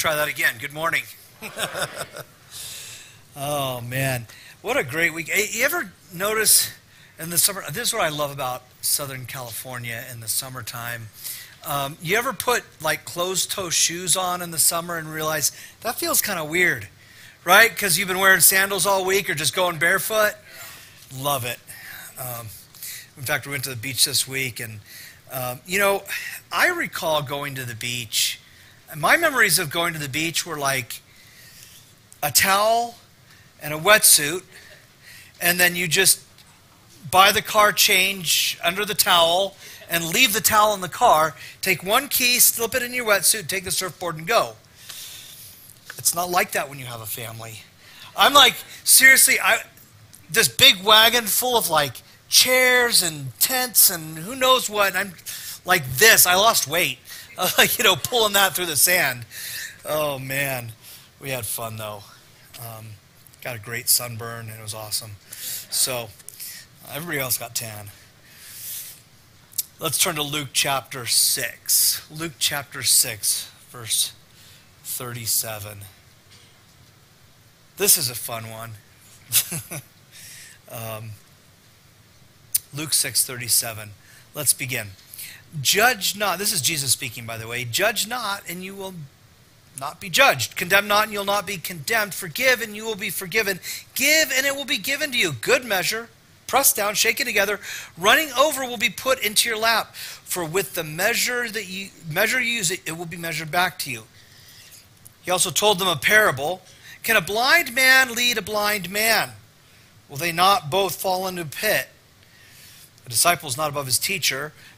try that again. Good morning. oh, man. What a great week. You ever notice in the summer? This is what I love about Southern California in the summertime. Um, you ever put like closed toe shoes on in the summer and realize that feels kind of weird, right? Because you've been wearing sandals all week or just going barefoot? Love it. Um, in fact, we went to the beach this week, and um, you know, I recall going to the beach my memories of going to the beach were like a towel and a wetsuit, and then you just buy the car change under the towel and leave the towel in the car, take one key, slip it in your wetsuit, take the surfboard, and go. It's not like that when you have a family. I'm like, seriously, I, this big wagon full of like chairs and tents and who knows what. I'm like this. I lost weight. you know, pulling that through the sand. Oh, man. We had fun, though. Um, got a great sunburn, and it was awesome. So, everybody else got tan. Let's turn to Luke chapter 6. Luke chapter 6, verse 37. This is a fun one. um, Luke 6:37. Let's begin. Judge not. This is Jesus speaking, by the way. Judge not, and you will not be judged. Condemn not, and you'll not be condemned. Forgive, and you will be forgiven. Give, and it will be given to you. Good measure, pressed down, shaken together, running over will be put into your lap. For with the measure that you measure you use, it, it will be measured back to you. He also told them a parable. Can a blind man lead a blind man? Will they not both fall into a pit? The disciple is not above his teacher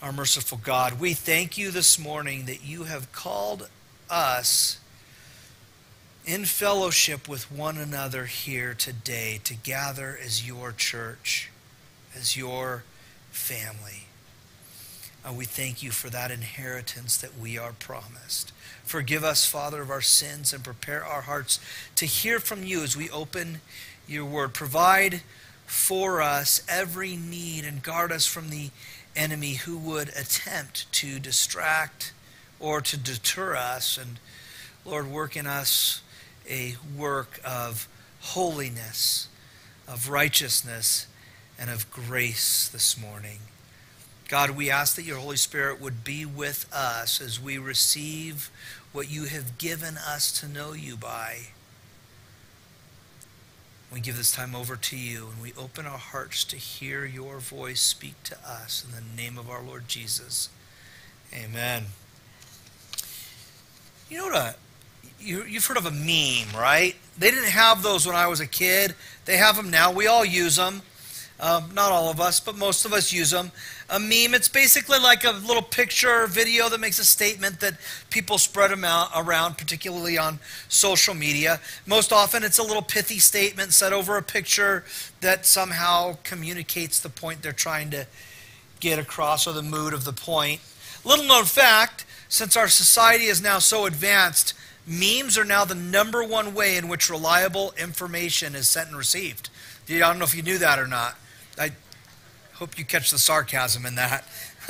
Our merciful God, we thank you this morning that you have called us in fellowship with one another here today to gather as your church, as your family. And we thank you for that inheritance that we are promised. Forgive us, Father, of our sins and prepare our hearts to hear from you as we open your word. Provide for us every need and guard us from the enemy who would attempt to distract or to deter us. And Lord, work in us a work of holiness, of righteousness, and of grace this morning. God, we ask that your Holy Spirit would be with us as we receive what you have given us to know you by. We give this time over to you and we open our hearts to hear your voice speak to us in the name of our Lord Jesus. Amen. You know what? A, you, you've heard of a meme, right? They didn't have those when I was a kid. They have them now. We all use them. Um, not all of us, but most of us use them. A meme, it's basically like a little picture or video that makes a statement that people spread out around, particularly on social media. Most often, it's a little pithy statement set over a picture that somehow communicates the point they're trying to get across or the mood of the point. Little known fact since our society is now so advanced, memes are now the number one way in which reliable information is sent and received. I don't know if you knew that or not. I hope you catch the sarcasm in that.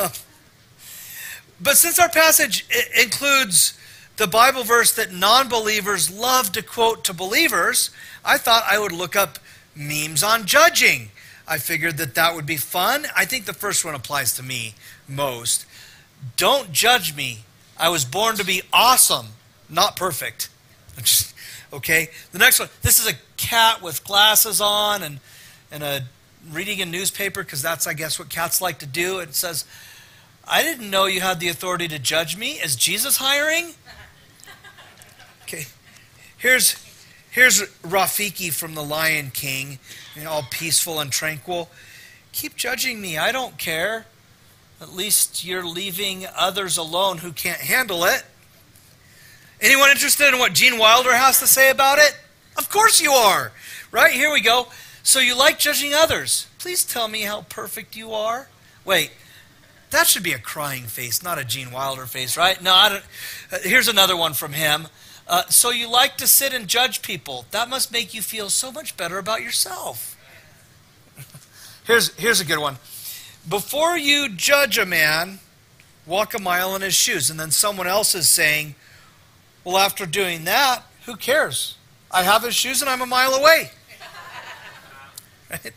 but since our passage includes the Bible verse that non believers love to quote to believers, I thought I would look up memes on judging. I figured that that would be fun. I think the first one applies to me most. Don't judge me. I was born to be awesome, not perfect. okay? The next one. This is a cat with glasses on and, and a reading a newspaper because that's, I guess, what cats like to do. It says, I didn't know you had the authority to judge me. Is Jesus hiring? Okay. Here's, here's Rafiki from The Lion King, you know, all peaceful and tranquil. Keep judging me. I don't care. At least you're leaving others alone who can't handle it. Anyone interested in what Gene Wilder has to say about it? Of course you are. Right? Here we go. So you like judging others. Please tell me how perfect you are. Wait, that should be a crying face, not a Gene Wilder face, right? No, I don't. Uh, here's another one from him. Uh, so you like to sit and judge people. That must make you feel so much better about yourself. here's, here's a good one. Before you judge a man, walk a mile in his shoes. And then someone else is saying, well, after doing that, who cares? I have his shoes and I'm a mile away. Right?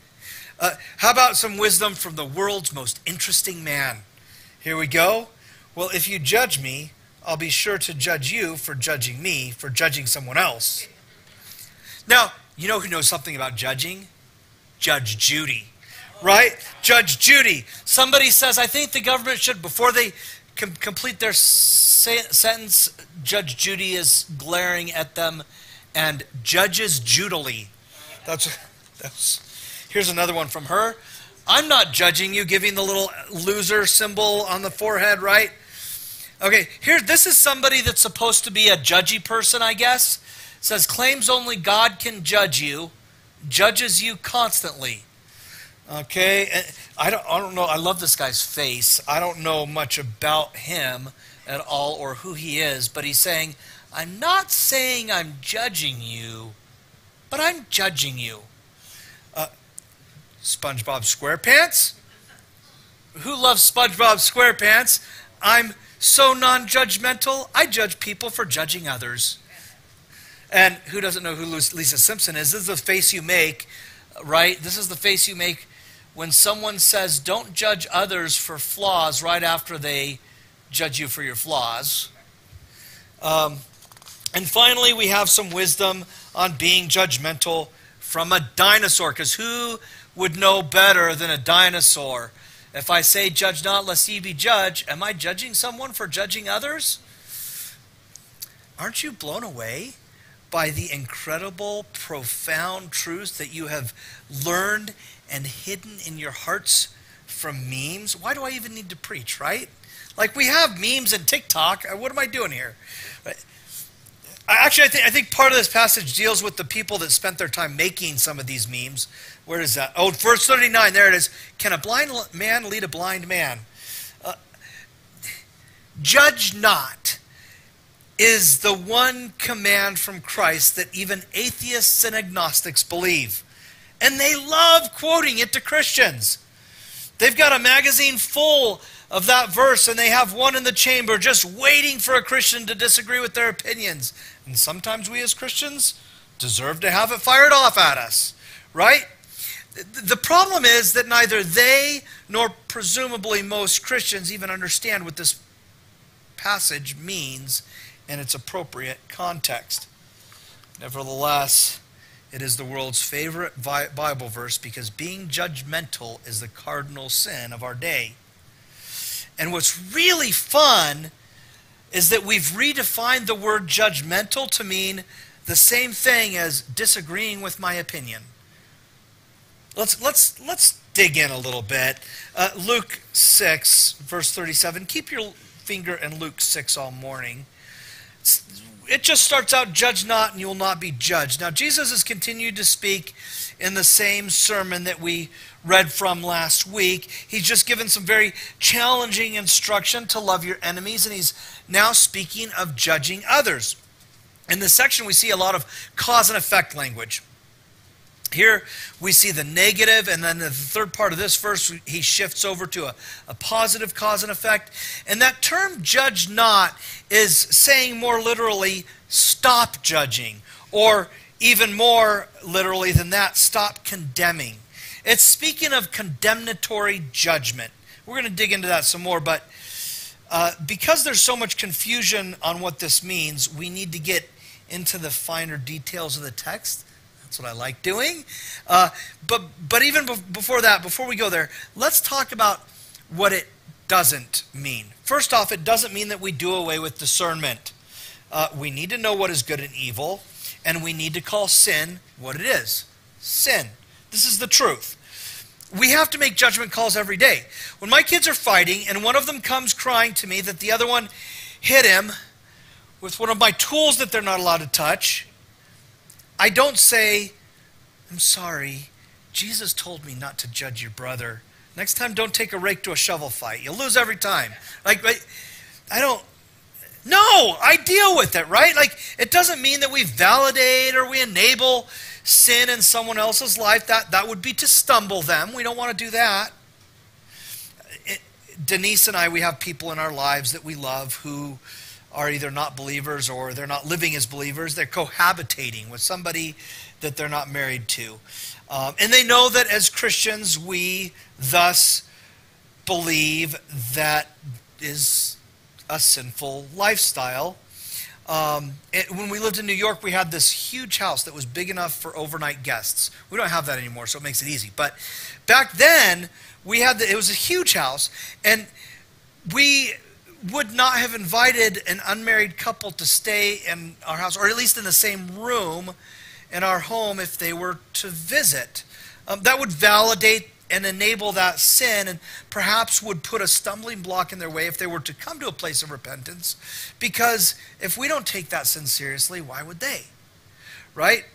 Uh, how about some wisdom from the world's most interesting man? Here we go. Well, if you judge me, I'll be sure to judge you for judging me for judging someone else. Now, you know who knows something about judging? Judge Judy. Right? Judge Judy. Somebody says, I think the government should, before they com complete their sentence, Judge Judy is glaring at them and judges Judily. That's, that's, here's another one from her. I'm not judging you, giving the little loser symbol on the forehead, right? Okay, here, this is somebody that's supposed to be a judgy person, I guess. It says, claims only God can judge you, judges you constantly. Okay, I don't, I don't know. I love this guy's face. I don't know much about him at all or who he is, but he's saying, I'm not saying I'm judging you, but I'm judging you. SpongeBob SquarePants? Who loves SpongeBob SquarePants? I'm so non judgmental, I judge people for judging others. And who doesn't know who Lisa Simpson is? This is the face you make, right? This is the face you make when someone says, don't judge others for flaws right after they judge you for your flaws. Um, and finally, we have some wisdom on being judgmental from a dinosaur, because who would know better than a dinosaur? If I say, Judge not, lest ye be judged, am I judging someone for judging others? Aren't you blown away by the incredible, profound truths that you have learned and hidden in your hearts from memes? Why do I even need to preach, right? Like we have memes and TikTok. Uh, what am I doing here? Actually, I think, I think part of this passage deals with the people that spent their time making some of these memes. Where is that? Oh, verse 39, there it is. Can a blind man lead a blind man? Uh, judge not is the one command from Christ that even atheists and agnostics believe. And they love quoting it to Christians. They've got a magazine full of that verse, and they have one in the chamber just waiting for a Christian to disagree with their opinions. And sometimes we as Christians deserve to have it fired off at us, right? The problem is that neither they nor presumably most Christians even understand what this passage means in its appropriate context. Nevertheless, it is the world's favorite Bible verse because being judgmental is the cardinal sin of our day. And what's really fun is that we've redefined the word judgmental to mean the same thing as disagreeing with my opinion. Let's, let's, let's dig in a little bit. Uh, Luke 6, verse 37. Keep your finger in Luke 6 all morning. It just starts out, judge not and you will not be judged. Now, Jesus has continued to speak in the same sermon that we read from last week. He's just given some very challenging instruction to love your enemies, and he's now speaking of judging others. In this section, we see a lot of cause and effect language. Here we see the negative, and then the third part of this verse, he shifts over to a, a, positive cause and effect. And that term, judge not, is saying more literally, stop judging, or even more literally than that, stop condemning. It's speaking of condemnatory judgment. We're going to dig into that some more, but uh, because there's so much confusion on what this means, we need to get into the finer details of the text. That's what I like doing. Uh, but, but even be before that, before we go there, let's talk about what it doesn't mean. First off, it doesn't mean that we do away with discernment. Uh, we need to know what is good and evil, and we need to call sin what it is sin. This is the truth. We have to make judgment calls every day. When my kids are fighting and one of them comes crying to me that the other one hit him with one of my tools that they're not allowed to touch, I don't say, I'm sorry. Jesus told me not to judge your brother. Next time, don't take a rake to a shovel fight. You'll lose every time. Like, I don't. No, I deal with it, right? Like, it doesn't mean that we validate or we enable sin in someone else's life. That, that would be to stumble them. We don't want to do that. It, Denise and I, we have people in our lives that we love who are either not believers or they're not living as believers. They're cohabitating with somebody that they're not married to. Um, and they know that as Christians, we thus believe that is a sinful lifestyle. Um, it, when we lived in New York, we had this huge house that was big enough for overnight guests. We don't have that anymore, so it makes it easy. But back then, we had the, it was a huge house, and we would not have invited an unmarried couple to stay in our house, or at least in the same room in our home if they were to visit. Um, that would validate and enable that sin and perhaps would put a stumbling block in their way if they were to come to a place of repentance. Because if we don't take that sin seriously, why would they? Right?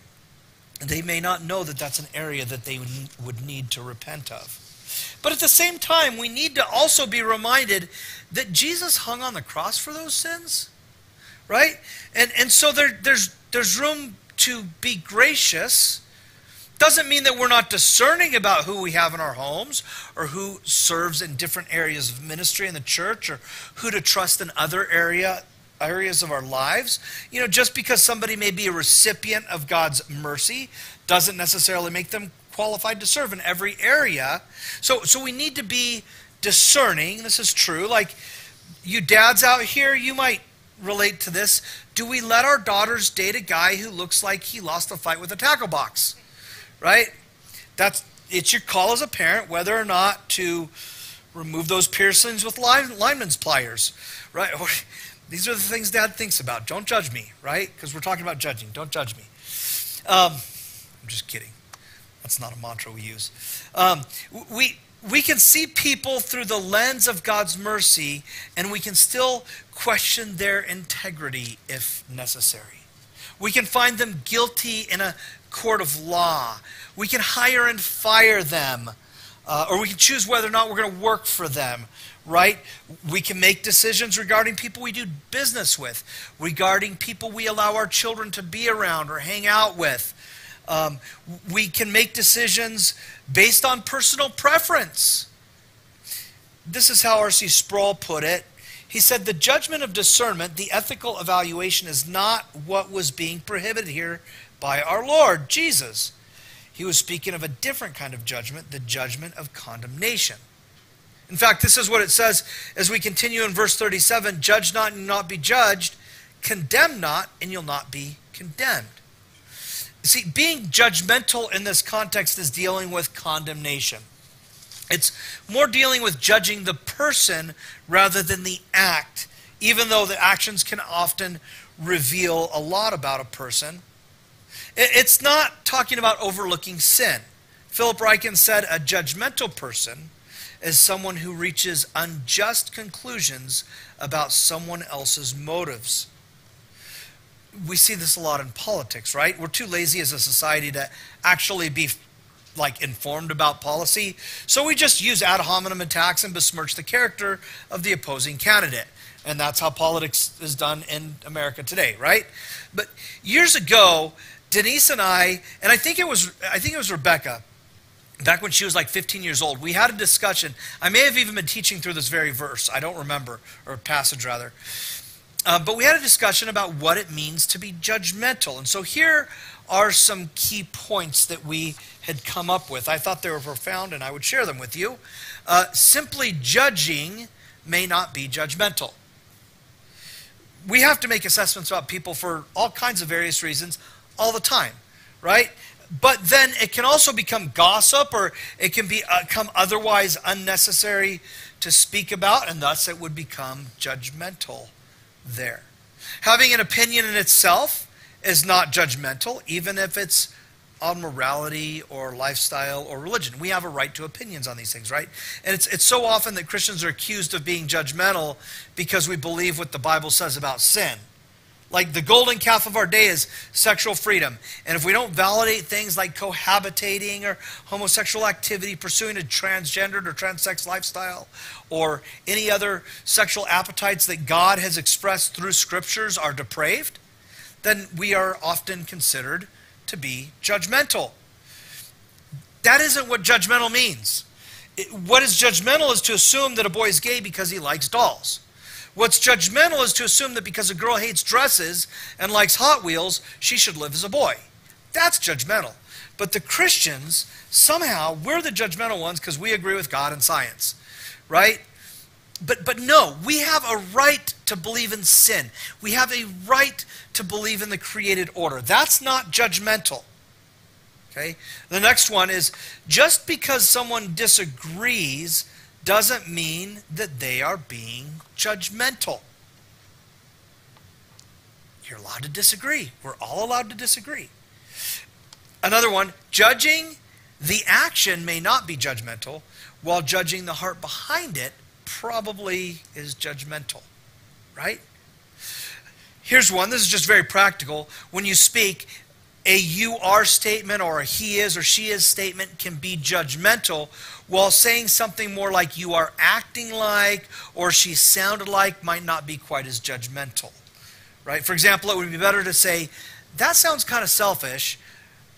They may not know that that's an area that they would need to repent of. But at the same time, we need to also be reminded that Jesus hung on the cross for those sins. Right? And, and so there, there's, there's room to be gracious doesn't mean that we're not discerning about who we have in our homes or who serves in different areas of ministry in the church or who to trust in other area areas of our lives. You know, just because somebody may be a recipient of God's mercy doesn't necessarily make them qualified to serve in every area. So so we need to be discerning. This is true. Like you dads out here, you might relate to this. Do we let our daughters date a guy who looks like he lost a fight with a tackle box? right? That's it's your call as a parent whether or not to remove those piercings with line, lineman's pliers, right? These are the things Dad thinks about. Don't judge me, right? Because we're talking about judging. Don't judge me. Um, I'm just kidding. That's not a mantra we use. Um, we we can see people through the lens of God's mercy, and we can still question their integrity if necessary. We can find them guilty in a court of law. We can hire and fire them, uh, or we can choose whether or not we're going to work for them, right? We can make decisions regarding people we do business with, regarding people we allow our children to be around or hang out with. Um, we can make decisions based on personal preference. This is how R.C. Sproul put it. He said, The judgment of discernment, the ethical evaluation, is not what was being prohibited here by our Lord Jesus. He was speaking of a different kind of judgment, the judgment of condemnation. In fact, this is what it says as we continue in verse 37 Judge not and not be judged, condemn not and you'll not be condemned. See, being judgmental in this context is dealing with condemnation. It's more dealing with judging the person rather than the act, even though the actions can often reveal a lot about a person. It's not talking about overlooking sin. Philip Ryken said a judgmental person is someone who reaches unjust conclusions about someone else's motives. We see this a lot in politics, right? We're too lazy as a society to actually be like informed about policy. So we just use ad hominem attacks and besmirch the character of the opposing candidate. And that's how politics is done in America today, right? But years ago, Denise and I, and I think it was I think it was Rebecca, back when she was like 15 years old, we had a discussion. I may have even been teaching through this very verse. I don't remember, or passage rather. Uh, but we had a discussion about what it means to be judgmental. And so here are some key points that we had come up with. I thought they were profound and I would share them with you. Uh, simply judging may not be judgmental. We have to make assessments about people for all kinds of various reasons all the time, right? But then it can also become gossip or it can uh, become otherwise unnecessary to speak about, and thus it would become judgmental there. Having an opinion in itself is not judgmental, even if it's on morality or lifestyle or religion. We have a right to opinions on these things, right? And it's, it's so often that Christians are accused of being judgmental because we believe what the Bible says about sin. Like the golden calf of our day is sexual freedom. And if we don't validate things like cohabitating or homosexual activity, pursuing a transgendered or transsex lifestyle, or any other sexual appetites that God has expressed through scriptures are depraved, then we are often considered to be judgmental. That isn't what judgmental means. It, what is judgmental is to assume that a boy is gay because he likes dolls. What's judgmental is to assume that because a girl hates dresses and likes Hot Wheels, she should live as a boy. That's judgmental. But the Christians, somehow, we're the judgmental ones because we agree with God and science, right? But, but no, we have a right to believe in sin. We have a right to believe in the created order. That's not judgmental. Okay? The next one is just because someone disagrees doesn't mean that they are being judgmental. You're allowed to disagree. We're all allowed to disagree. Another one, judging the action may not be judgmental, while judging the heart behind it probably is judgmental. Right? Here's one. This is just very practical. When you speak, a you are statement or a he is or she is statement can be judgmental, while saying something more like you are acting like or she sounded like might not be quite as judgmental. Right? For example, it would be better to say, that sounds kind of selfish,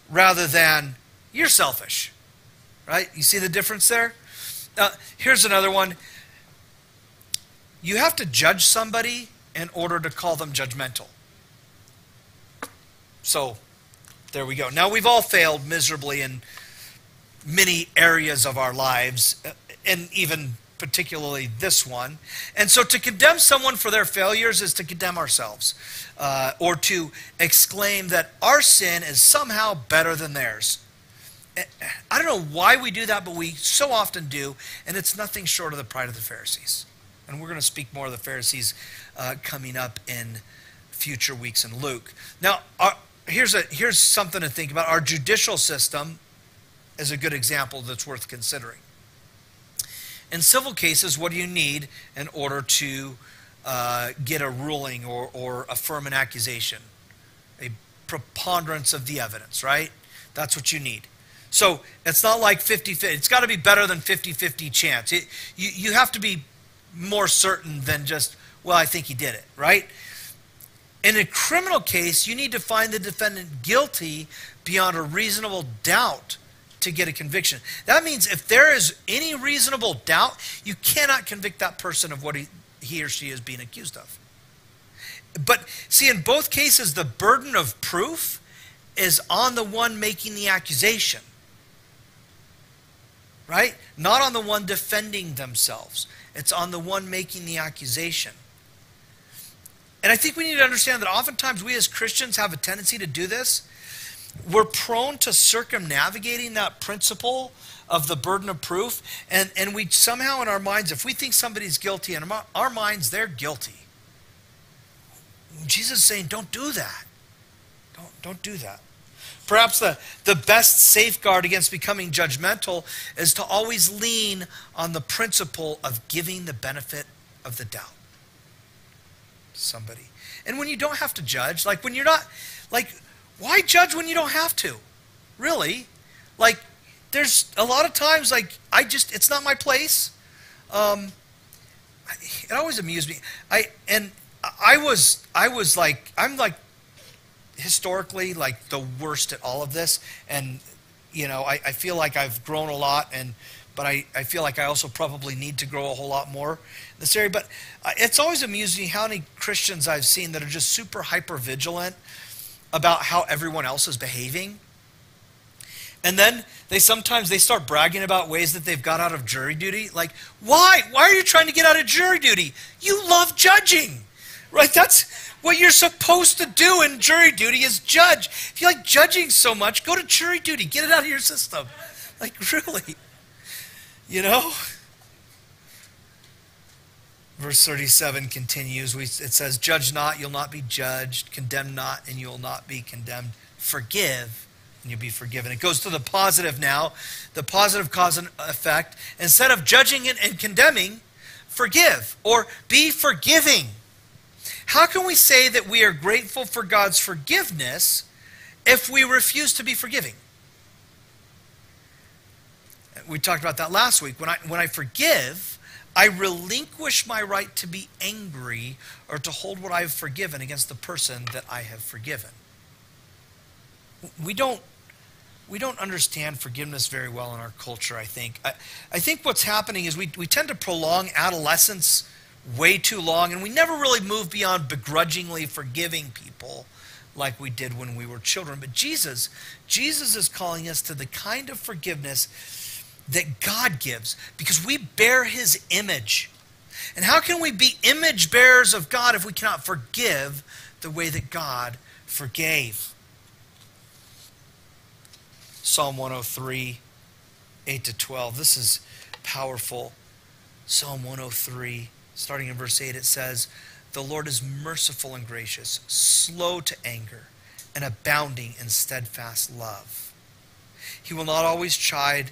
rather than you're selfish. Right? You see the difference there? Uh, here's another one. You have to judge somebody in order to call them judgmental. So, there we go. Now, we've all failed miserably in many areas of our lives, uh, and even particularly this one. And so to condemn someone for their failures is to condemn ourselves, uh, or to exclaim that our sin is somehow better than theirs. Eh, I don't know why we do that, but we so often do, and it's nothing short of the pride of the Pharisees. And we're going to speak more of the Pharisees uh, coming up in future weeks in Luke. Now, our, here's, a, here's something to think about. Our judicial system is a good example that's worth considering. In civil cases, what do you need in order to uh, get a ruling or, or affirm an accusation? A preponderance of the evidence, right? That's what you need. So it's not like 50 50. It's got to be better than 50 50 chance. It, you, you have to be more certain than just, well, I think he did it, right? In a criminal case, you need to find the defendant guilty beyond a reasonable doubt to get a conviction. That means if there is any reasonable doubt, you cannot convict that person of what he, he or she is being accused of. But see, in both cases, the burden of proof is on the one making the accusation, right? Not on the one defending themselves. It's on the one making the accusation. And I think we need to understand that oftentimes we as Christians have a tendency to do this we're prone to circumnavigating that principle of the burden of proof. And, and we somehow in our minds, if we think somebody's guilty, in our minds, they're guilty. Jesus is saying, don't do that. Don't, don't do that. Perhaps the, the best safeguard against becoming judgmental is to always lean on the principle of giving the benefit of the doubt. Somebody. And when you don't have to judge, like when you're not, like, why judge when you don't have to? Really? Like, there's a lot of times, like, I just, it's not my place. Um, it always amused me. I, and I was, I was like, I'm like, historically, like the worst at all of this. And, you know, I, I feel like I've grown a lot and, but I, I feel like I also probably need to grow a whole lot more in this area. But uh, it's always amusing how many Christians I've seen that are just super hyper vigilant about how everyone else is behaving. And then they sometimes they start bragging about ways that they've got out of jury duty. Like, why? Why are you trying to get out of jury duty? You love judging. Right? That's what you're supposed to do in jury duty is judge. If you like judging so much, go to jury duty. Get it out of your system. Like, really? You know? Verse 37 continues. We, it says, Judge not, you'll not be judged. Condemn not, and you'll not be condemned. Forgive, and you'll be forgiven. It goes to the positive now, the positive cause and effect. Instead of judging and, and condemning, forgive or be forgiving. How can we say that we are grateful for God's forgiveness if we refuse to be forgiving? We talked about that last week. When I, when I forgive, I relinquish my right to be angry or to hold what I have forgiven against the person that I have forgiven. We don't we don't understand forgiveness very well in our culture, I think. I, I think what's happening is we, we tend to prolong adolescence way too long, and we never really move beyond begrudgingly forgiving people like we did when we were children. But Jesus, Jesus is calling us to the kind of forgiveness that God gives because we bear his image. And how can we be image bearers of God if we cannot forgive the way that God forgave? Psalm 103, 8 to 12. This is powerful. Psalm 103, starting in verse 8, it says, The Lord is merciful and gracious, slow to anger, and abounding in steadfast love. He will not always chide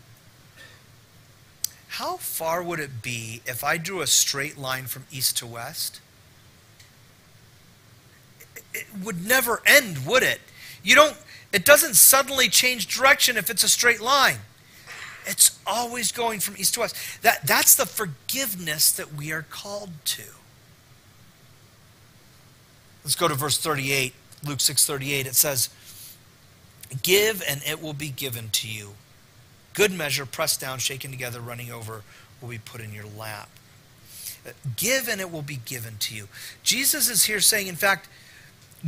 How far would it be if I drew a straight line from east to west? It would never end, would it? You don't it doesn't suddenly change direction if it's a straight line. It's always going from east to west. That, that's the forgiveness that we are called to. Let's go to verse 38, Luke 6:38. It says, "Give and it will be given to you. Good measure, pressed down, shaken together, running over, will be put in your lap. Give and it will be given to you. Jesus is here saying, in fact,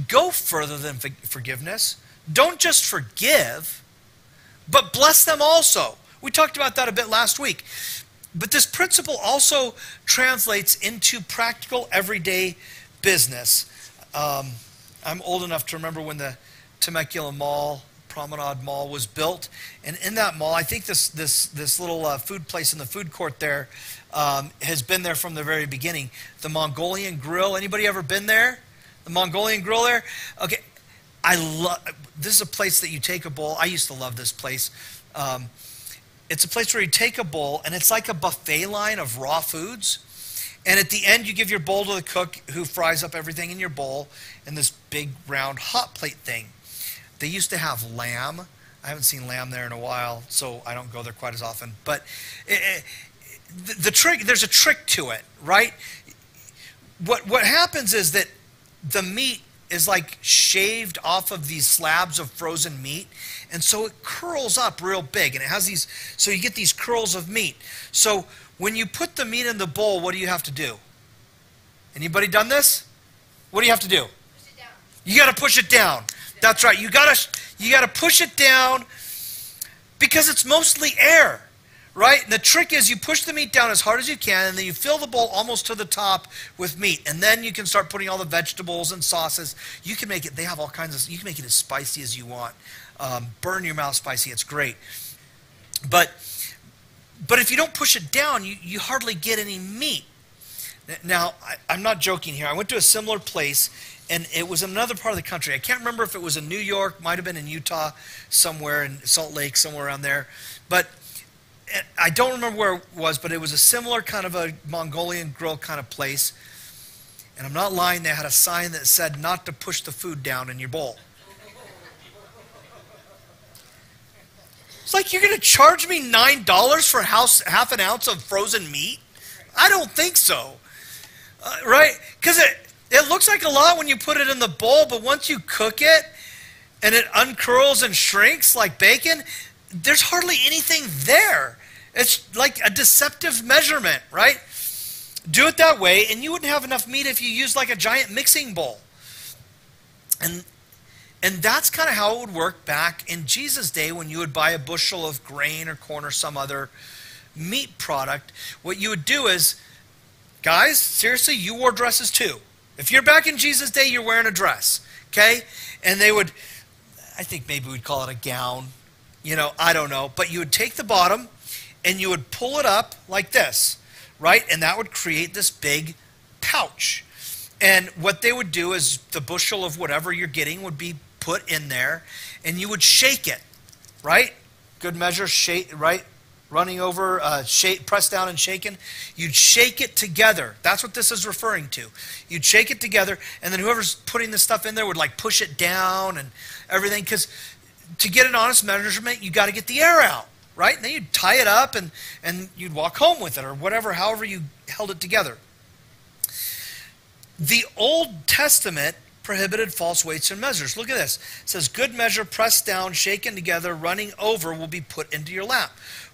go further than forgiveness. Don't just forgive, but bless them also. We talked about that a bit last week. But this principle also translates into practical, everyday business. Um, I'm old enough to remember when the Temecula Mall Promenade Mall was built. And in that mall, I think this, this, this little uh, food place in the food court there um, has been there from the very beginning. The Mongolian Grill. Anybody ever been there? The Mongolian Grill there? Okay. I love, this is a place that you take a bowl. I used to love this place. Um, it's a place where you take a bowl and it's like a buffet line of raw foods. And at the end, you give your bowl to the cook who fries up everything in your bowl in this big round hot plate thing. They used to have lamb. I haven't seen lamb there in a while, so I don't go there quite as often. But it, it, the, the trick, there's a trick to it, right? What, what happens is that the meat is like shaved off of these slabs of frozen meat and so it curls up real big and it has these so you get these curls of meat so when you put the meat in the bowl what do you have to do anybody done this what do you have to do Push it down. you got to push it down that's right. You gotta you gotta push it down because it's mostly air, right? And the trick is you push the meat down as hard as you can, and then you fill the bowl almost to the top with meat, and then you can start putting all the vegetables and sauces. You can make it. They have all kinds of. You can make it as spicy as you want. Um, burn your mouth spicy. It's great, but but if you don't push it down, you, you hardly get any meat. Now, I, I'm not joking here. I went to a similar place and it was another part of the country. I can't remember if it was in New York, might have been in Utah, somewhere in Salt Lake, somewhere around there. But I don't remember where it was, but it was a similar kind of a Mongolian grill kind of place. And I'm not lying, they had a sign that said not to push the food down in your bowl. It's like you're going to charge me $9 for house, half an ounce of frozen meat? I don't think so. Uh, right? Because it, it looks like a lot when you put it in the bowl, but once you cook it and it uncurls and shrinks like bacon, there's hardly anything there. It's like a deceptive measurement, right? Do it that way, and you wouldn't have enough meat if you used like a giant mixing bowl. And and that's kind of how it would work back in Jesus' day when you would buy a bushel of grain or corn or some other meat product. What you would do is, guys, seriously, you wore dresses too. If you're back in Jesus' day, you're wearing a dress, okay? And they would I think maybe we'd call it a gown. You know, I don't know. But you would take the bottom and you would pull it up like this, right? And that would create this big pouch. And what they would do is the bushel of whatever you're getting would be put in there and you would shake it, right? Good measure, shake, right? Running over, uh, shake, press down and shaken. You'd shake it together. That's what this is referring to. You'd shake it together, and then whoever's putting the stuff in there would like push it down and everything. Because to get an honest measurement, you got to get the air out, right? And then you'd tie it up and, and you'd walk home with it or whatever, however you held it together. The Old Testament prohibited false weights and measures. Look at this. It says, Good measure, pressed down, shaken together, running over, will be put into your lap.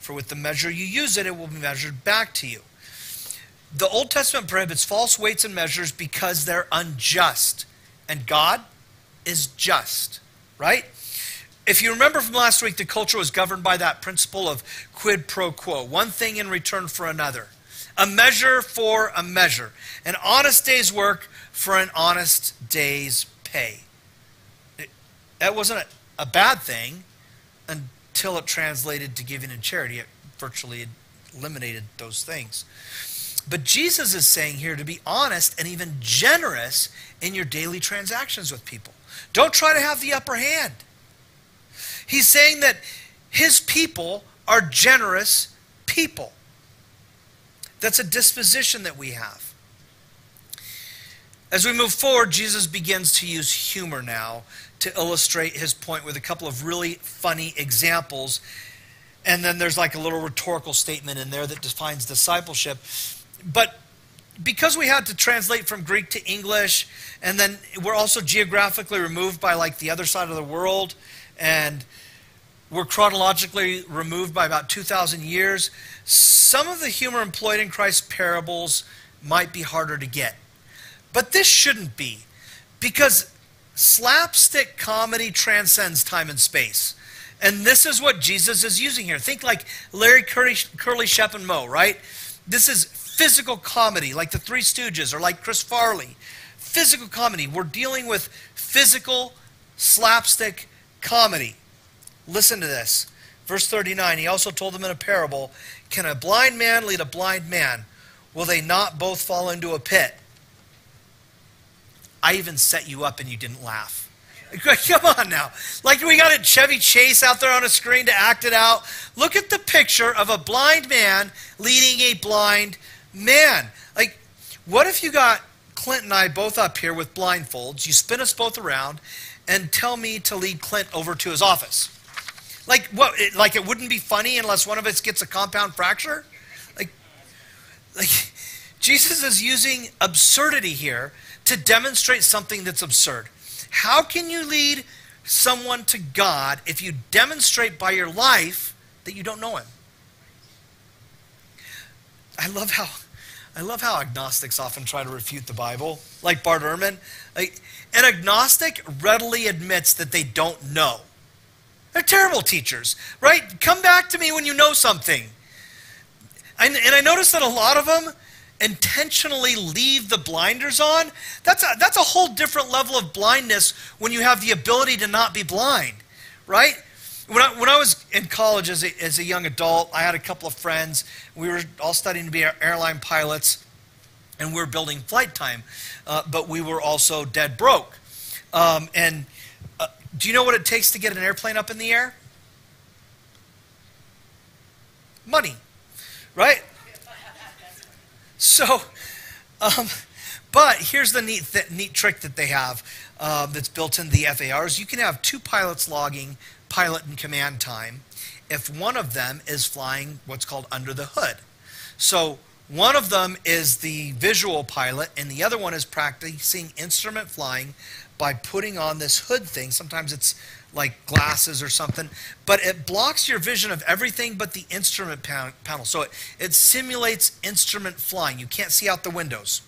For with the measure you use it, it will be measured back to you. The Old Testament prohibits false weights and measures because they're unjust. And God is just, right? If you remember from last week, the culture was governed by that principle of quid pro quo one thing in return for another, a measure for a measure, an honest day's work for an honest day's pay. It, that wasn't a, a bad thing until it translated to giving and charity. It virtually eliminated those things. But Jesus is saying here to be honest and even generous in your daily transactions with people. Don't try to have the upper hand. He's saying that his people are generous people. That's a disposition that we have. As we move forward, Jesus begins to use humor now to illustrate his point with a couple of really funny examples. And then there's like a little rhetorical statement in there that defines discipleship. But because we had to translate from Greek to English, and then we're also geographically removed by like the other side of the world, and we're chronologically removed by about 2,000 years, some of the humor employed in Christ's parables might be harder to get. But this shouldn't be, because slapstick comedy transcends time and space. And this is what Jesus is using here. Think like Larry Curly, Curly Shemp and Moe, right? This is physical comedy, like the Three Stooges or like Chris Farley. Physical comedy. We're dealing with physical slapstick comedy. Listen to this. Verse 39, he also told them in a parable Can a blind man lead a blind man? Will they not both fall into a pit? I even set you up and you didn't laugh. Come on now. Like we got a Chevy Chase out there on a screen to act it out. Look at the picture of a blind man leading a blind man. Like, what if you got Clint and I both up here with blindfolds, you spin us both around, and tell me to lead Clint over to his office? Like what? Like it wouldn't be funny unless one of us gets a compound fracture? Like, like Jesus is using absurdity here to demonstrate something that's absurd. How can you lead someone to God if you demonstrate by your life that you don't know him? I love how I love how agnostics often try to refute the Bible, like Bart Ehrman. Like, an agnostic readily admits that they don't know. They're terrible teachers, right? Come back to me when you know something. And, and I notice that a lot of them, intentionally leave the blinders on, that's a, that's a whole different level of blindness when you have the ability to not be blind, right? When I, when I was in college as a, as a young adult, I had a couple of friends. We were all studying to be airline pilots, and we were building flight time, uh, but we were also dead broke. Um, and uh, do you know what it takes to get an airplane up in the air? Money, right? So, um, but here's the neat, th neat trick that they have uh, that's built into the FARs. You can have two pilots logging pilot and command time if one of them is flying what's called under the hood. So one of them is the visual pilot, and the other one is practicing instrument flying by putting on this hood thing. Sometimes it's like glasses or something, but it blocks your vision of everything but the instrument panel. So it, it simulates instrument flying. You can't see out the windows.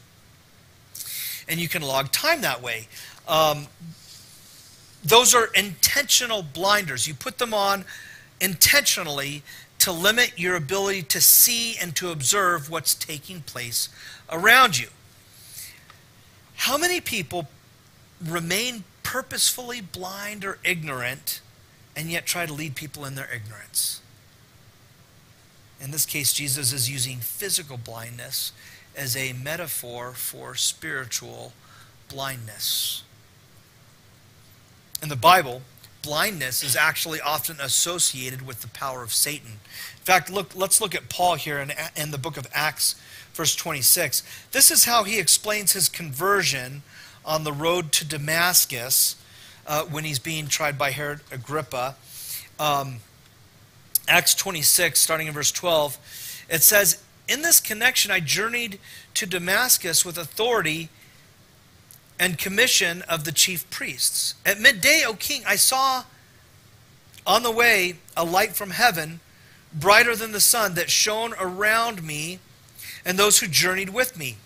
And you can log time that way. Um, those are intentional blinders. You put them on intentionally to limit your ability to see and to observe what's taking place around you. How many people remain purposefully blind or ignorant and yet try to lead people in their ignorance. In this case, Jesus is using physical blindness as a metaphor for spiritual blindness. In the Bible, blindness is actually often associated with the power of Satan. In fact, look, let's look at Paul here in, in the book of Acts, verse 26. This is how he explains his conversion on the road to Damascus uh, when he's being tried by Herod Agrippa. Um, Acts 26, starting in verse 12, it says, In this connection, I journeyed to Damascus with authority and commission of the chief priests. At midday, O king, I saw on the way a light from heaven, brighter than the sun, that shone around me and those who journeyed with me.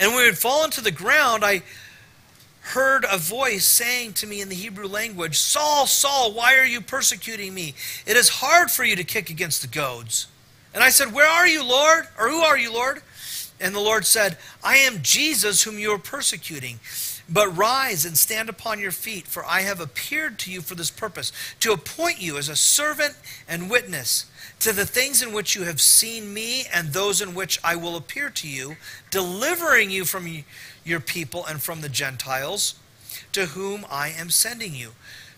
And when we had fallen to the ground, I heard a voice saying to me in the Hebrew language, Saul, Saul, why are you persecuting me? It is hard for you to kick against the goads. And I said, Where are you, Lord? Or who are you, Lord? And the Lord said, I am Jesus whom you are persecuting. But rise and stand upon your feet, for I have appeared to you for this purpose, to appoint you as a servant and witness to the things in which you have seen me and those in which I will appear to you, delivering you from your people and from the Gentiles to whom I am sending you,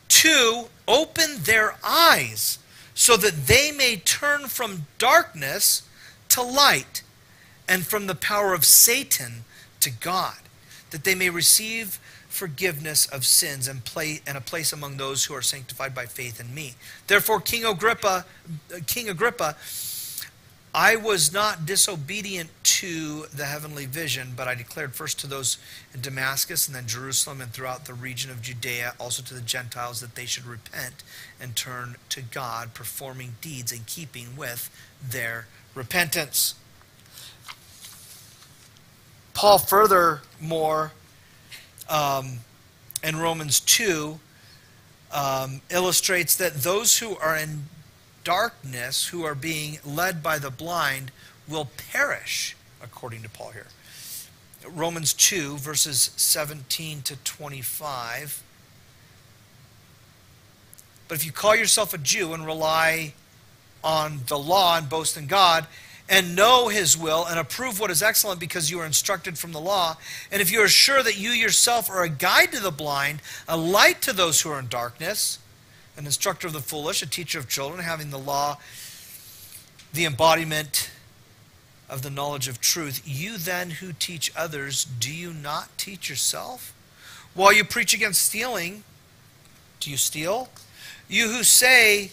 to open their eyes so that they may turn from darkness to light and from the power of Satan to God, that they may receive forgiveness of sins and, play, and a place among those who are sanctified by faith in me. Therefore, King Agrippa, uh, King Agrippa, I was not disobedient to the heavenly vision, but I declared first to those in Damascus and then Jerusalem and throughout the region of Judea, also to the Gentiles, that they should repent and turn to God, performing deeds in keeping with their repentance. Paul furthermore, um, in Romans 2, um, illustrates that those who are in darkness, who are being led by the blind, will perish, according to Paul here. Romans 2, verses 17 to 25. But if you call yourself a Jew and rely on the law and boast in God, and know his will and approve what is excellent because you are instructed from the law, and if you are sure that you yourself are a guide to the blind, a light to those who are in darkness, an instructor of the foolish, a teacher of children, having the law, the embodiment of the knowledge of truth. You then who teach others, do you not teach yourself? While you preach against stealing, do you steal? You who say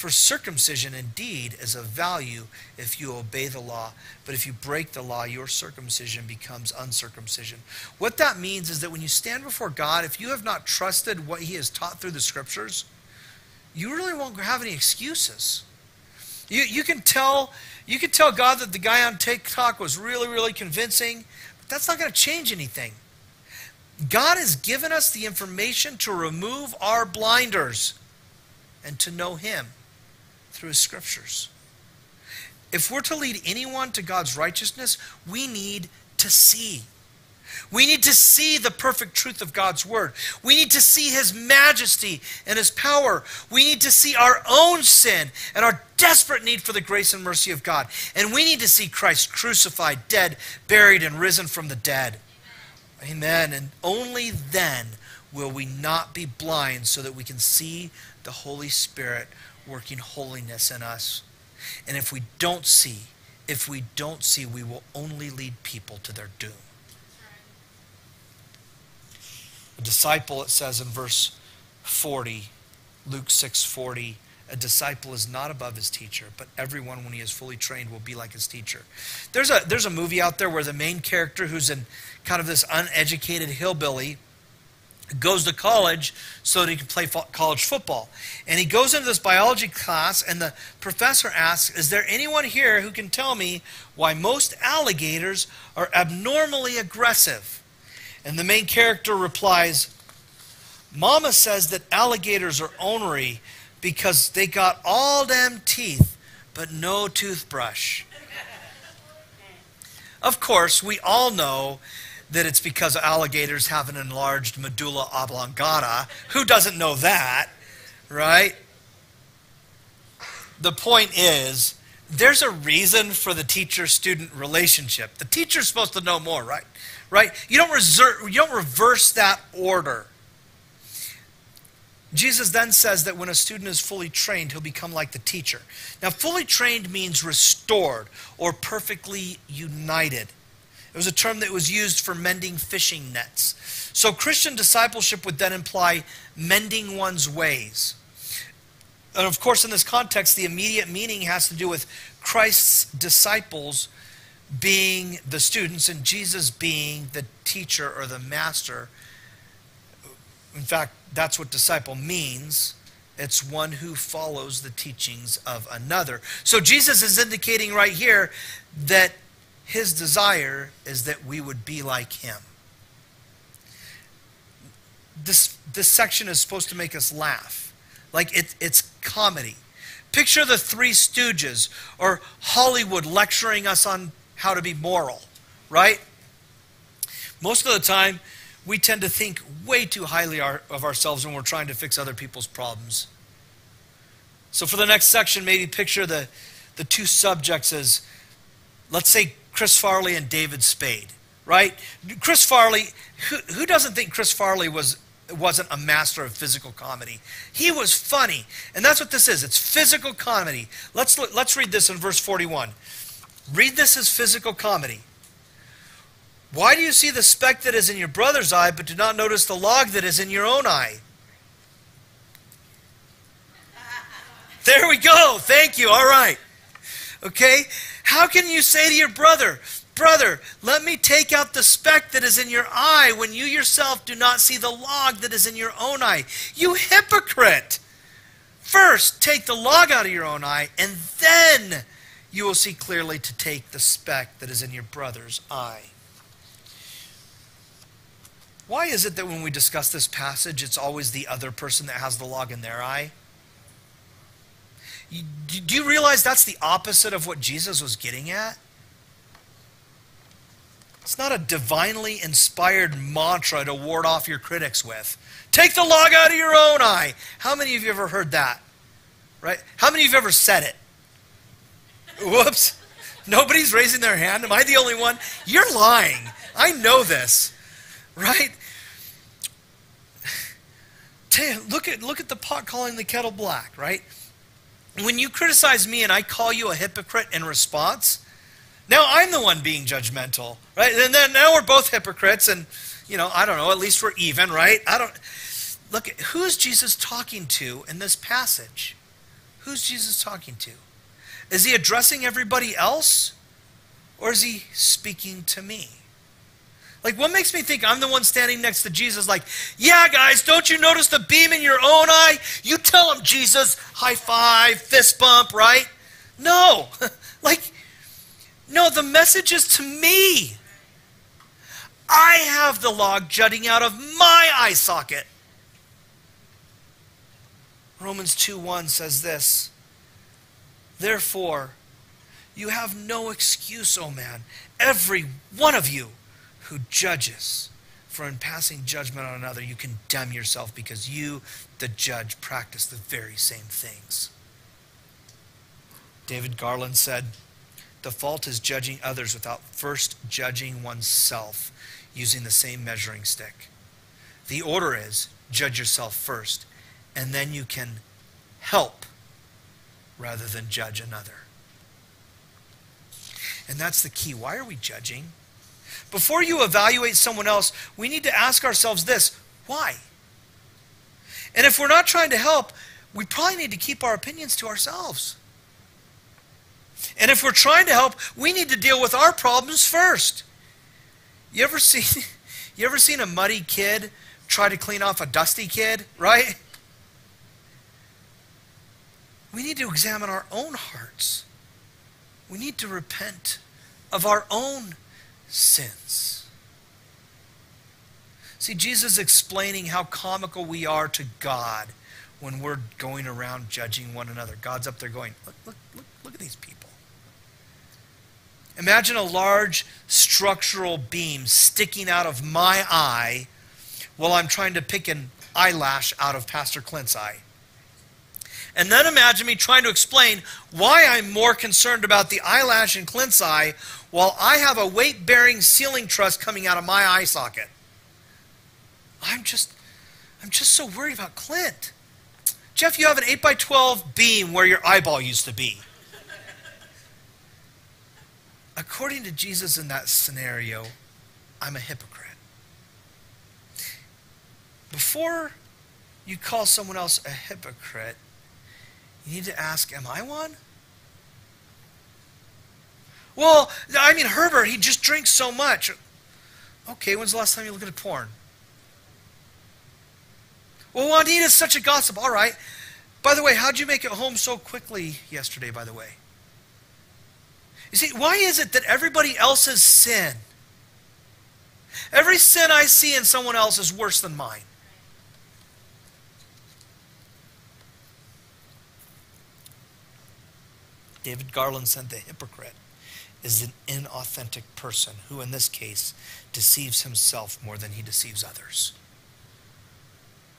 For circumcision indeed is of value if you obey the law, but if you break the law, your circumcision becomes uncircumcision. What that means is that when you stand before God, if you have not trusted what He has taught through the scriptures, you really won't have any excuses. You, you can tell you can tell God that the guy on TikTok was really, really convincing, but that's not going to change anything. God has given us the information to remove our blinders and to know Him through His scriptures. If we're to lead anyone to God's righteousness, we need to see. We need to see the perfect truth of God's word. We need to see his majesty and his power. We need to see our own sin and our desperate need for the grace and mercy of God. And we need to see Christ crucified, dead, buried, and risen from the dead. Amen. And only then will we not be blind so that we can see the Holy Spirit working holiness in us. And if we don't see, if we don't see, we will only lead people to their doom. A disciple, it says in verse 40, Luke 6:40, a disciple is not above his teacher, but everyone, when he is fully trained, will be like his teacher. There's a, there's a movie out there where the main character, who's in kind of this uneducated hillbilly, goes to college so that he can play fo- college football. And he goes into this biology class, and the professor asks, Is there anyone here who can tell me why most alligators are abnormally aggressive? And the main character replies, Mama says that alligators are ornery because they got all them teeth but no toothbrush. Of course, we all know that it's because alligators have an enlarged medulla oblongata. Who doesn't know that, right? The point is, there's a reason for the teacher-student relationship. The teacher's supposed to know more, right? Right? You don't, reserve, you don't reverse that order. Jesus then says that when a student is fully trained, he'll become like the teacher. Now, fully trained means restored or perfectly united. It was a term that was used for mending fishing nets. So, Christian discipleship would then imply mending one's ways. And of course, in this context, the immediate meaning has to do with Christ's disciples being the students and Jesus being the teacher or the master. In fact, that's what disciple means. It's one who follows the teachings of another. So Jesus is indicating right here that his desire is that we would be like him. This, this section is supposed to make us laugh. Like it, it's comedy. Picture the Three Stooges or Hollywood lecturing us on how to be moral, right? Most of the time, we tend to think way too highly of ourselves when we're trying to fix other people's problems. So, for the next section, maybe picture the, the two subjects as, let's say, Chris Farley and David Spade, right? Chris Farley, who, who doesn't think Chris Farley was, wasn't a master of physical comedy? He was funny. And that's what this is it's physical comedy. Let's, let's read this in verse 41. Read this as physical comedy. Why do you see the speck that is in your brother's eye, but do not notice the log that is in your own eye? There we go. Thank you. All right. Okay? How can you say to your brother, Brother, let me take out the speck that is in your eye when you yourself do not see the log that is in your own eye? You hypocrite! First, take the log out of your own eye, and then you will see clearly to take the speck that is in your brother's eye. Why is it that when we discuss this passage, it's always the other person that has the log in their eye? Do you realize that's the opposite of what Jesus was getting at? It's not a divinely inspired mantra to ward off your critics with. Take the log out of your own eye. How many of you ever heard that? Right? How many of you ever said it? Whoops. Nobody's raising their hand. Am I the only one? You're lying. I know this. Right? Look at, look at the pot calling the kettle black, right? When you criticize me and I call you a hypocrite in response, now I'm the one being judgmental, right? And then now we're both hypocrites, and you know, I don't know, at least we're even, right? I don't look who is Jesus talking to in this passage? Who's Jesus talking to? Is he addressing everybody else? Or is he speaking to me? Like, what makes me think I'm the one standing next to Jesus? Like, yeah, guys, don't you notice the beam in your own eye? You tell him, Jesus, high five, fist bump, right? No. like, no, the message is to me. I have the log jutting out of my eye socket. Romans 2 1 says this Therefore, you have no excuse, O oh man, every one of you who judges. For in passing judgment on another, you condemn yourself because you, the judge, practice the very same things. David Garland said, The fault is judging others without first judging oneself using the same measuring stick. The order is judge yourself first, and then you can help rather than judge another. And that's the key. Why are we judging? Before you evaluate someone else, we need to ask ourselves this why? And if we're not trying to help, we probably need to keep our opinions to ourselves. And if we're trying to help, we need to deal with our problems first. You ever seen you ever seen a muddy kid try to clean off a dusty kid, right? We need to examine our own hearts. We need to repent of our own sins. See, Jesus explaining how comical we are to God when we're going around judging one another. God's up there going, look, look, look, look at these people. Imagine a large structural beam sticking out of my eye while I'm trying to pick an eyelash out of Pastor Clint's eye. And then imagine me trying to explain why I'm more concerned about the eyelash in Clint's eye while I have a weight bearing ceiling truss coming out of my eye socket. I'm just, I'm just so worried about Clint. Jeff, you have an 8 by 12 beam where your eyeball used to be. According to Jesus in that scenario, I'm a hypocrite. Before you call someone else a hypocrite, you need to ask, Am I one? Well, I mean, Herbert, he just drinks so much. Okay, when's the last time you looked at porn? Well, Juanita's such a gossip. All right. By the way, how'd you make it home so quickly yesterday, by the way? You see, why is it that everybody else's sin, every sin I see in someone else is worse than mine? David Garland sent the hypocrite is an inauthentic person who, in this case, deceives himself more than he deceives others.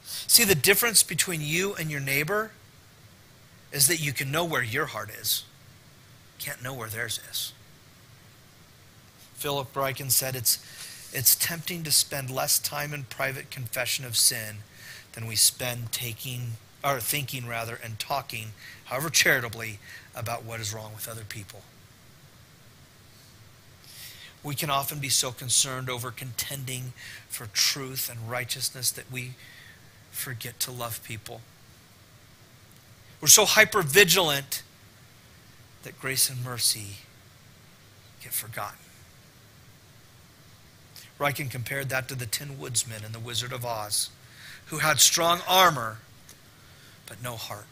See, the difference between you and your neighbor is that you can know where your heart is, can't know where theirs is. Philip Ryken said it's, it's tempting to spend less time in private confession of sin than we spend taking or thinking rather and talking, however charitably, about what is wrong with other people. We can often be so concerned over contending for truth and righteousness that we forget to love people. We're so hyper vigilant that grace and mercy get forgotten. Ryken compared that to the Tin Woodsman in The Wizard of Oz, who had strong armor but no heart.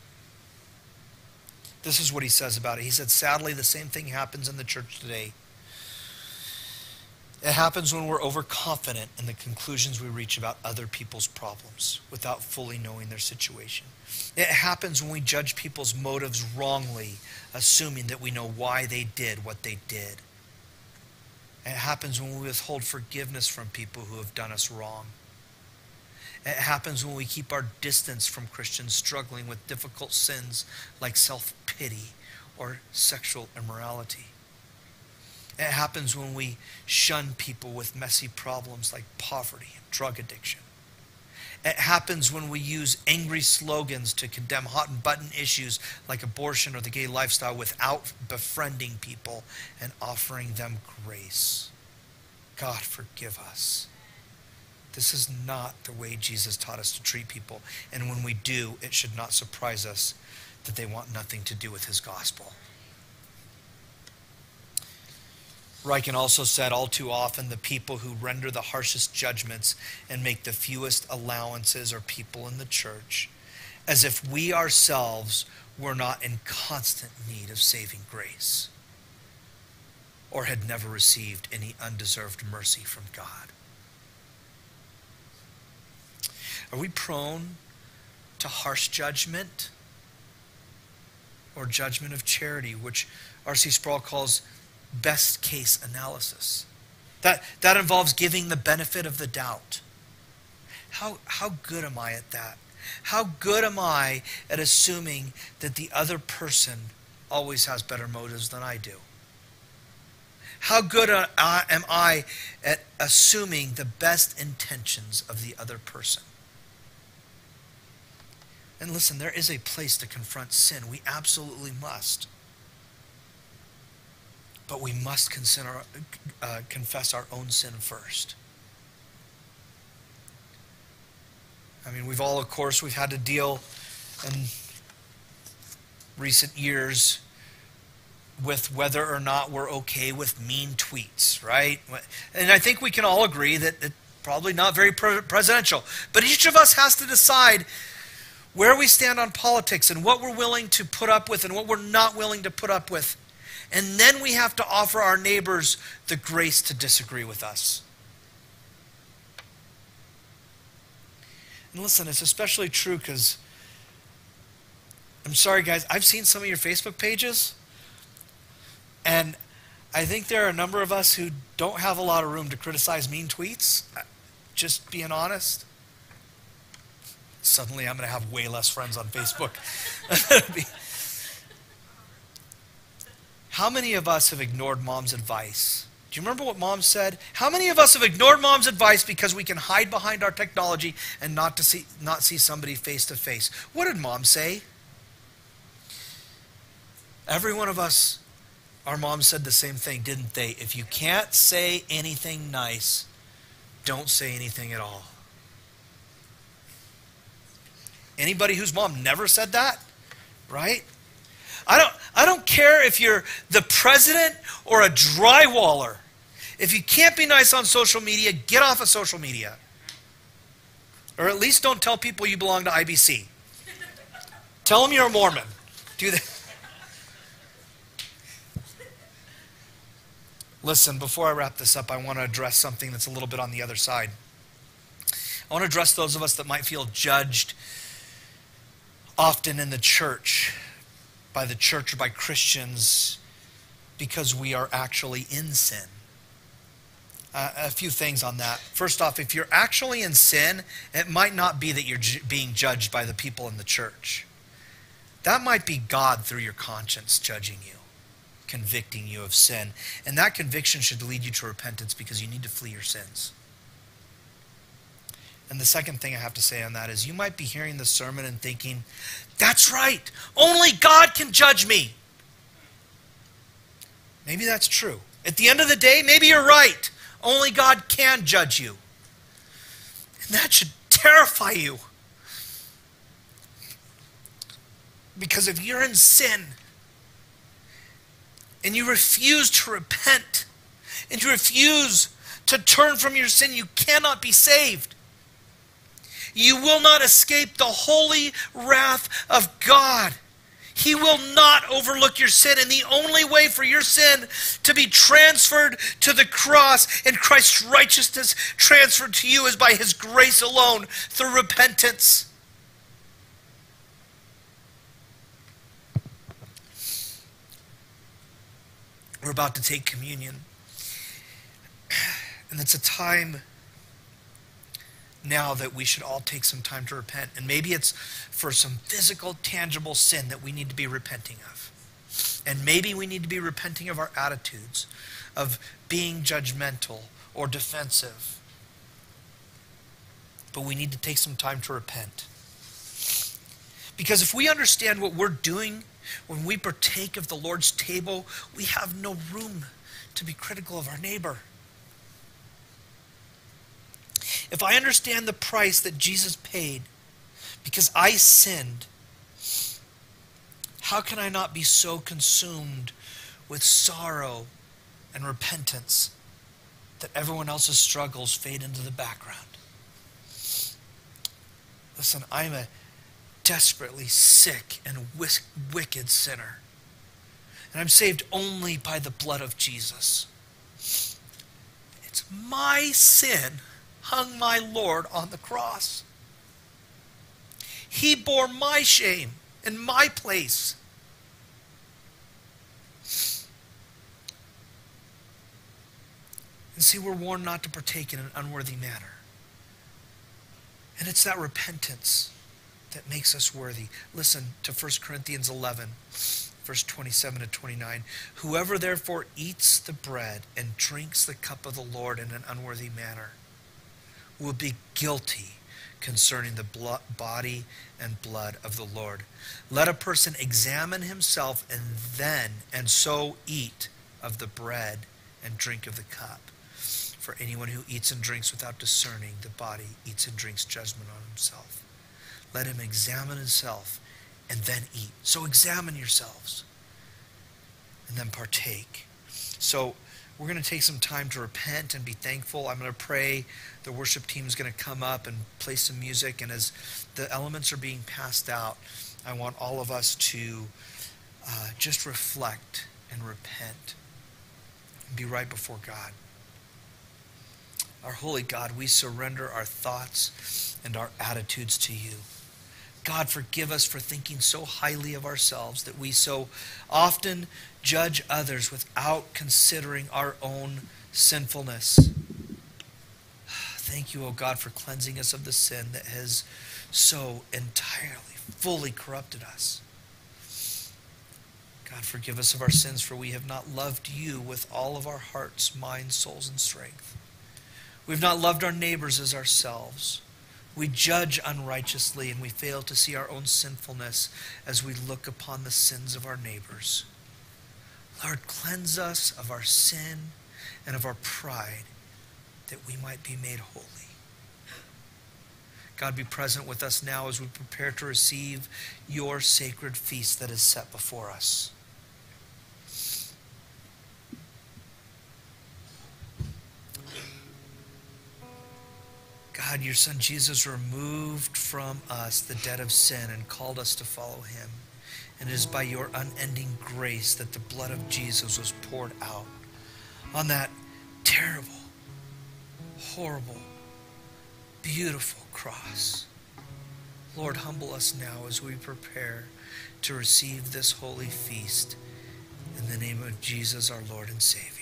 This is what he says about it. He said, Sadly, the same thing happens in the church today. It happens when we're overconfident in the conclusions we reach about other people's problems without fully knowing their situation. It happens when we judge people's motives wrongly, assuming that we know why they did what they did. It happens when we withhold forgiveness from people who have done us wrong. It happens when we keep our distance from Christians struggling with difficult sins like self pity or sexual immorality. It happens when we shun people with messy problems like poverty and drug addiction. It happens when we use angry slogans to condemn hot button issues like abortion or the gay lifestyle without befriending people and offering them grace. God, forgive us. This is not the way Jesus taught us to treat people. And when we do, it should not surprise us that they want nothing to do with his gospel. Ryken also said all too often the people who render the harshest judgments and make the fewest allowances are people in the church, as if we ourselves were not in constant need of saving grace or had never received any undeserved mercy from God. Are we prone to harsh judgment or judgment of charity, which R.C. Sproul calls best case analysis? That, that involves giving the benefit of the doubt. How, how good am I at that? How good am I at assuming that the other person always has better motives than I do? How good am I at assuming the best intentions of the other person? And listen, there is a place to confront sin. We absolutely must. But we must consider, uh, confess our own sin first. I mean, we've all, of course, we've had to deal in recent years with whether or not we're okay with mean tweets, right? And I think we can all agree that, that probably not very presidential. But each of us has to decide where we stand on politics and what we're willing to put up with and what we're not willing to put up with. And then we have to offer our neighbors the grace to disagree with us. And listen, it's especially true because I'm sorry, guys, I've seen some of your Facebook pages, and I think there are a number of us who don't have a lot of room to criticize mean tweets. Just being honest. Suddenly, I'm going to have way less friends on Facebook. How many of us have ignored mom's advice? Do you remember what mom said? How many of us have ignored mom's advice because we can hide behind our technology and not to see not see somebody face to face? What did mom say? Every one of us our mom said the same thing, didn't they? If you can't say anything nice, don't say anything at all. Anybody whose mom never said that? Right? I don't, I don't care if you're the president or a drywaller. If you can't be nice on social media, get off of social media. Or at least don't tell people you belong to IBC. tell them you're a Mormon. Do that. Listen, before I wrap this up, I want to address something that's a little bit on the other side. I want to address those of us that might feel judged often in the church, by the church or by Christians, because we are actually in sin. Uh, a few things on that. First off, if you're actually in sin, it might not be that you're ju- being judged by the people in the church. That might be God through your conscience judging you convicting you of sin. And that conviction should lead you to repentance because you need to flee your sins. And the second thing I have to say on that is you might be hearing the sermon and thinking, that's right, only God can judge me. Maybe that's true. At the end of the day, maybe you're right. Only God can judge you. And that should terrify you. Because if you're in sin, and you refuse to repent and you refuse to turn from your sin, you cannot be saved. You will not escape the holy wrath of God. He will not overlook your sin. And the only way for your sin to be transferred to the cross and Christ's righteousness transferred to you is by His grace alone through repentance. We're about to take communion. And it's a time now that we should all take some time to repent. And maybe it's for some physical, tangible sin that we need to be repenting of. And maybe we need to be repenting of our attitudes, of being judgmental or defensive. But we need to take some time to repent. Because if we understand what we're doing when we partake of the Lord's table, we have no room to be critical of our neighbor. If I understand the price that Jesus paid because I sinned, how can I not be so consumed with sorrow and repentance that everyone else's struggles fade into the background? Listen, I'm a desperately sick and wicked sinner. And I'm saved only by the blood of Jesus. It's my sin hung my Lord on the cross. He bore my shame in my place. And see, we're warned not to partake in an unworthy manner. And it's that repentance that makes us worthy. Listen to 1 Corinthians 11, verse 27 to 29. Whoever therefore eats the bread and drinks the cup of the Lord in an unworthy manner will be guilty concerning the blood, body and blood of the Lord. Let a person examine himself and then and so eat of the bread and drink of the cup. For anyone who eats and drinks without discerning the body eats and drinks judgment on himself. Let him examine himself and then eat. So examine yourselves and then partake. So we're going to take some time to repent and be thankful. I'm going to pray. The worship team is going to come up and play some music. And as the elements are being passed out, I want all of us to uh, just reflect and repent and be right before God. Our holy God, we surrender our thoughts and our attitudes to you. God, forgive us for thinking so highly of ourselves that we so often judge others without considering our own sinfulness. Thank you, O oh God, for cleansing us of the sin that has so entirely, fully corrupted us. God, forgive us of our sins, for we have not loved you with all of our hearts, minds, souls, and strength. We've not loved our neighbors as ourselves. We judge unrighteously and we fail to see our own sinfulness as we look upon the sins of our neighbors. Lord, cleanse us of our sin and of our pride that we might be made holy. God, be present with us now as we prepare to receive your sacred feast that is set before us. God, your Son Jesus removed from us the debt of sin and called us to follow him. And it is by your unending grace that the blood of Jesus was poured out on that terrible, horrible, beautiful cross. Lord, humble us now as we prepare to receive this holy feast. In the name of Jesus, our Lord and Savior.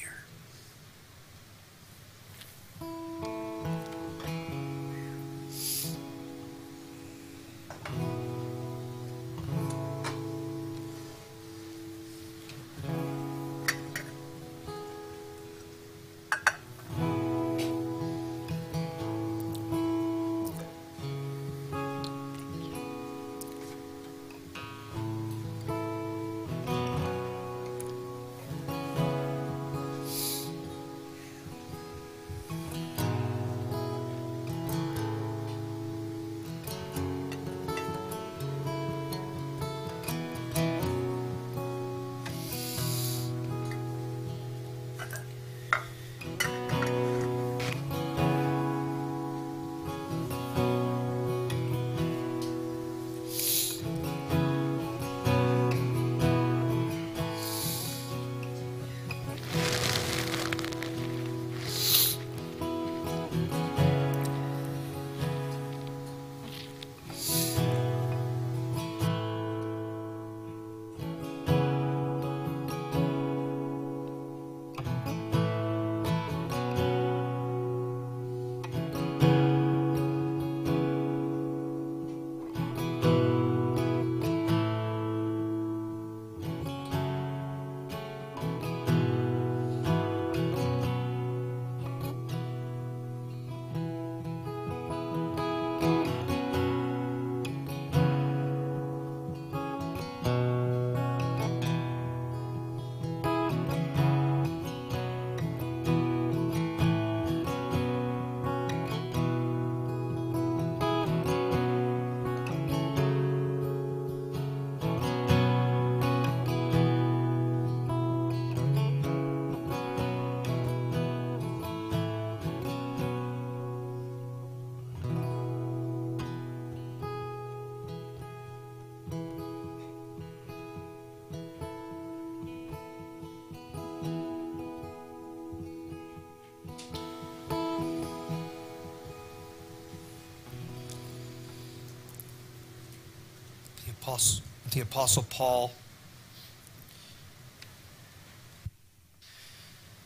Apostle, the Apostle Paul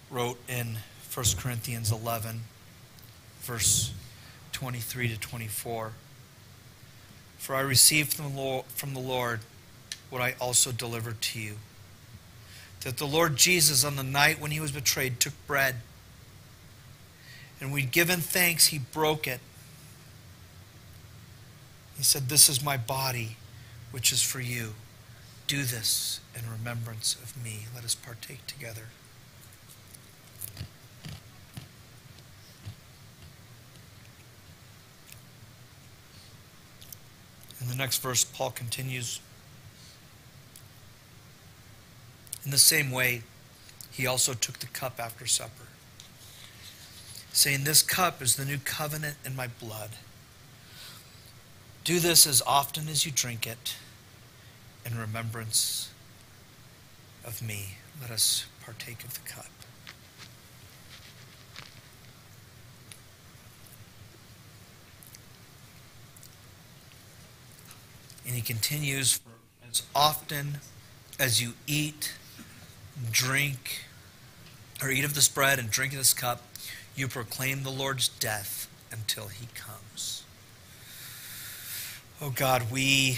wrote in 1 Corinthians 11, verse 23 to 24. For I received from the, Lord, from the Lord what I also delivered to you. That the Lord Jesus, on the night when he was betrayed, took bread. And we'd given thanks, he broke it. He said, This is my body which is for you. Do this in remembrance of me. Let us partake together. In the next verse, Paul continues In the same way, he also took the cup after supper, saying, This cup is the new covenant in my blood. Do this as often as you drink it in remembrance of me. Let us partake of the cup. And he continues, as often as you eat, drink, or eat of this bread and drink of this cup, you proclaim the Lord's death until he comes. Oh God, we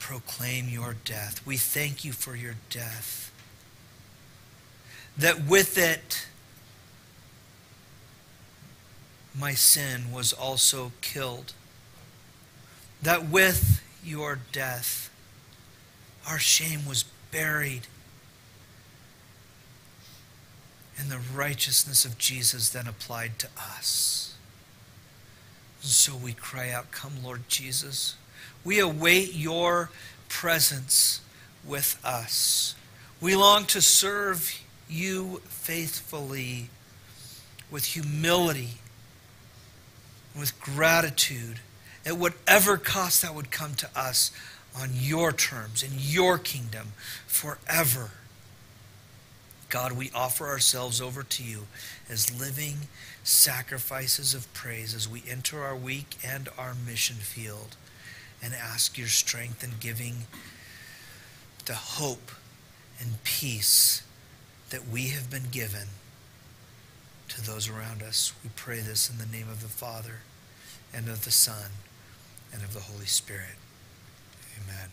proclaim your death. We thank you for your death. That with it, my sin was also killed. That with your death, our shame was buried. And the righteousness of Jesus then applied to us. So we cry out, Come, Lord Jesus. We await your presence with us. We long to serve you faithfully with humility, with gratitude, at whatever cost that would come to us on your terms, in your kingdom, forever. God, we offer ourselves over to you as living sacrifices of praise as we enter our week and our mission field and ask your strength and giving the hope and peace that we have been given to those around us. We pray this in the name of the Father and of the Son and of the Holy Spirit. Amen.